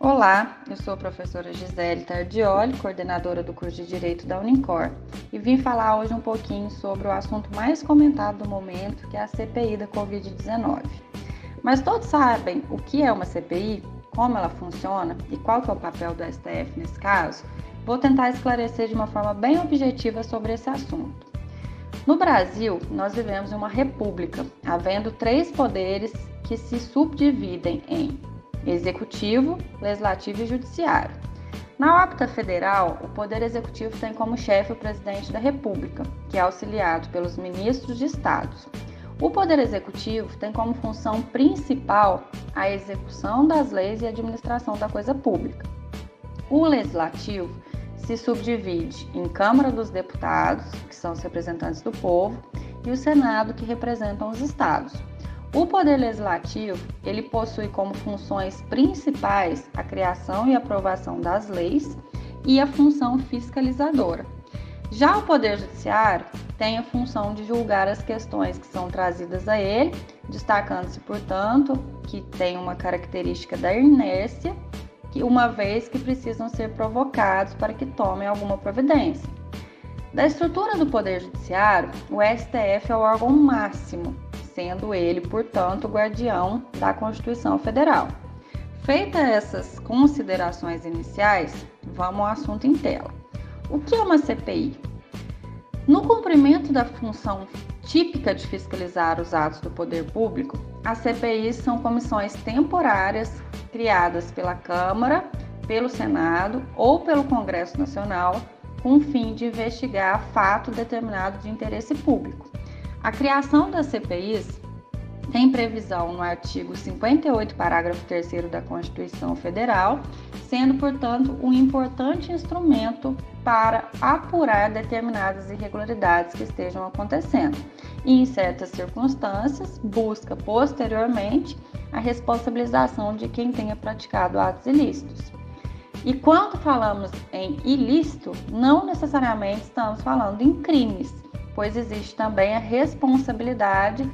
Olá, eu sou a professora Gisele Tardioli, coordenadora do curso de Direito da Unicor, e vim falar hoje um pouquinho sobre o assunto mais comentado do momento, que é a CPI da Covid-19. Mas todos sabem o que é uma CPI, como ela funciona e qual que é o papel do STF nesse caso? Vou tentar esclarecer de uma forma bem objetiva sobre esse assunto. No Brasil, nós vivemos em uma república, havendo três poderes que se subdividem em executivo, legislativo e judiciário. Na órbita federal, o Poder Executivo tem como chefe o presidente da República, que é auxiliado pelos ministros de Estados. O Poder Executivo tem como função principal a execução das leis e administração da coisa pública. O Legislativo se subdivide em Câmara dos Deputados, que são os representantes do povo, e o Senado, que representam os estados. O Poder Legislativo, ele possui como funções principais a criação e aprovação das leis e a função fiscalizadora. Já o Poder Judiciário tem a função de julgar as questões que são trazidas a ele, destacando-se, portanto, que tem uma característica da inércia, que uma vez que precisam ser provocados para que tomem alguma providência. Da estrutura do Poder Judiciário, o STF é o órgão máximo sendo ele, portanto, guardião da Constituição Federal. Feitas essas considerações iniciais, vamos ao assunto em tela. O que é uma CPI? No cumprimento da função típica de fiscalizar os atos do poder público, as CPIs são comissões temporárias criadas pela Câmara, pelo Senado ou pelo Congresso Nacional com o fim de investigar fato determinado de interesse público. A criação das CPIs tem previsão no artigo 58, parágrafo 3 da Constituição Federal, sendo, portanto, um importante instrumento para apurar determinadas irregularidades que estejam acontecendo. E, em certas circunstâncias, busca posteriormente a responsabilização de quem tenha praticado atos ilícitos. E quando falamos em ilícito, não necessariamente estamos falando em crimes, pois existe também a responsabilidade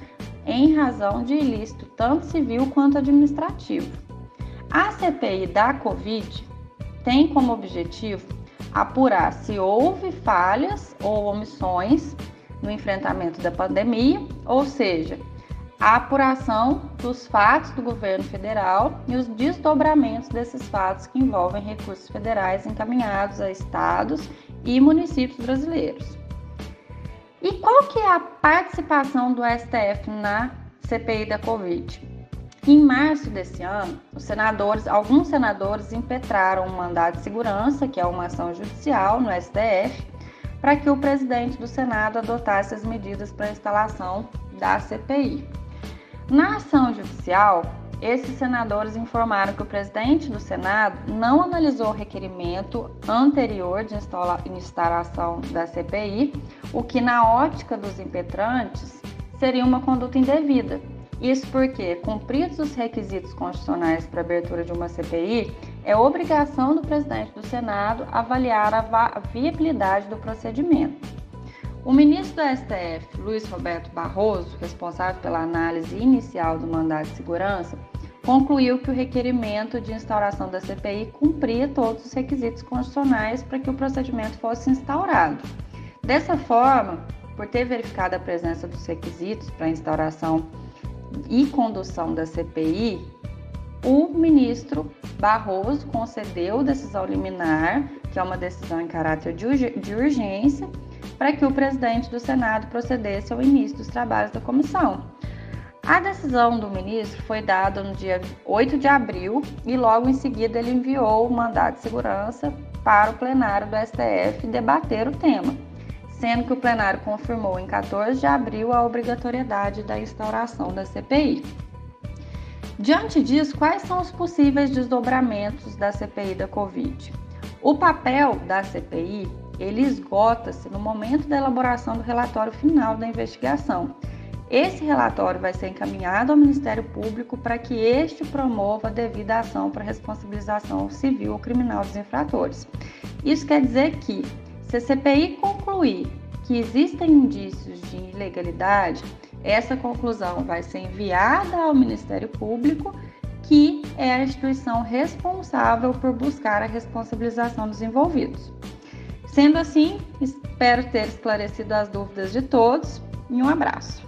em razão de ilícito tanto civil quanto administrativo. A CPI da Covid tem como objetivo apurar se houve falhas ou omissões no enfrentamento da pandemia, ou seja, a apuração dos fatos do governo federal e os desdobramentos desses fatos que envolvem recursos federais encaminhados a estados e municípios brasileiros. Qual que é a participação do STF na CPI da Covid? Em março desse ano, os senadores, alguns senadores impetraram um mandado de segurança, que é uma ação judicial no STF, para que o presidente do Senado adotasse as medidas para a instalação da CPI. Na ação judicial, esses senadores informaram que o presidente do Senado não analisou o requerimento anterior de instalação da CPI, o que, na ótica dos impetrantes, seria uma conduta indevida. Isso porque, cumpridos os requisitos constitucionais para abertura de uma CPI, é obrigação do presidente do Senado avaliar a viabilidade do procedimento. O ministro do STF, Luiz Roberto Barroso, responsável pela análise inicial do mandato de segurança, concluiu que o requerimento de instauração da CPI cumpria todos os requisitos constitucionais para que o procedimento fosse instaurado. Dessa forma, por ter verificado a presença dos requisitos para instauração e condução da CPI, o ministro Barroso concedeu decisão liminar, que é uma decisão em caráter de urgência, para que o presidente do Senado procedesse ao início dos trabalhos da comissão. A decisão do ministro foi dada no dia 8 de abril e logo em seguida ele enviou o mandato de segurança para o plenário do STF debater o tema, sendo que o plenário confirmou em 14 de abril a obrigatoriedade da instauração da CPI. Diante disso, quais são os possíveis desdobramentos da CPI da Covid? O papel da CPI ele esgota-se no momento da elaboração do relatório final da investigação. Esse relatório vai ser encaminhado ao Ministério Público para que este promova a devida ação para responsabilização civil ou criminal dos infratores. Isso quer dizer que, se a CPI concluir que existem indícios de ilegalidade, essa conclusão vai ser enviada ao Ministério Público que é a instituição responsável por buscar a responsabilização dos envolvidos. Sendo assim, espero ter esclarecido as dúvidas de todos e um abraço.